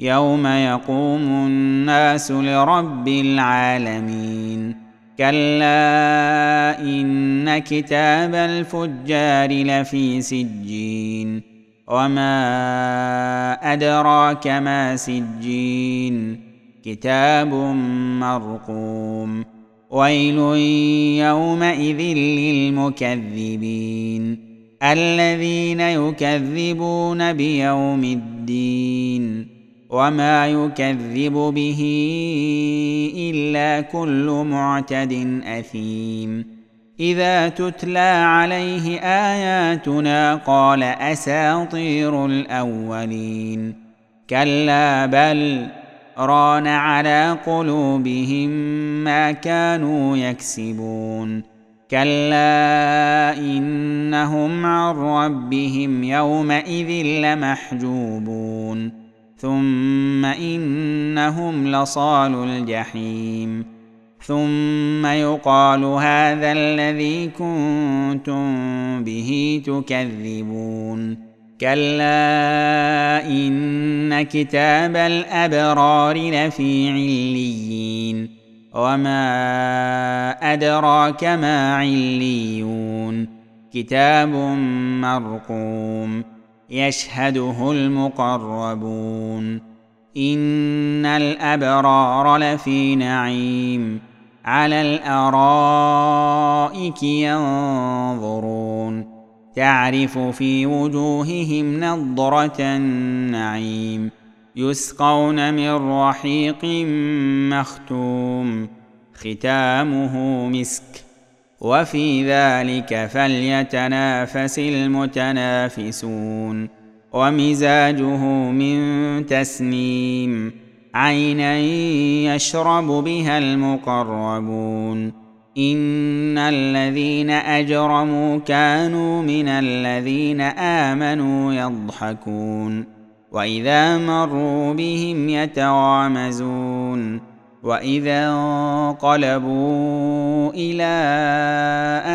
يوم يقوم الناس لرب العالمين. كلا إن كتاب الفجار لفي سجين. وما أدراك ما سجين. كتاب مرقوم. ويل يومئذ للمكذبين. الذين يكذبون بيوم الدين. وما يكذب به إلا كل معتد أثيم. إذا تتلى عليه آياتنا قال أساطير الأولين. كلا بل ران على قلوبهم ما كانوا يكسبون. كلا إنهم عن ربهم يومئذ لمحجوبون. ثم انهم لصال الجحيم ثم يقال هذا الذي كنتم به تكذبون كلا ان كتاب الابرار لفي عليين وما ادراك ما عليون كتاب مرقوم يشهده المقربون. إن الأبرار لفي نعيم. على الأرائك ينظرون. تعرف في وجوههم نضرة النعيم. يسقون من رحيق مختوم. ختامه مسك. وفي ذلك فليتنافس المتنافسون. ومزاجه من تسنيم عينا يشرب بها المقربون. إن الذين أجرموا كانوا من الذين آمنوا يضحكون. وإذا مروا بهم يتغامزون. وإذا انقلبوا إلى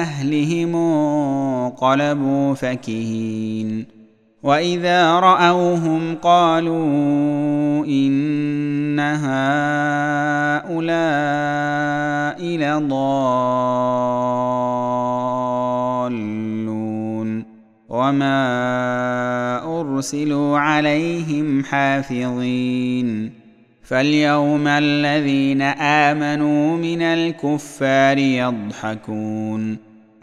أهلهم انقلبوا فكهين. وإذا رأوهم قالوا إن هؤلاء لضالون. وما أرسلوا عليهم حافظين. فاليوم الذين آمنوا من الكفار يضحكون.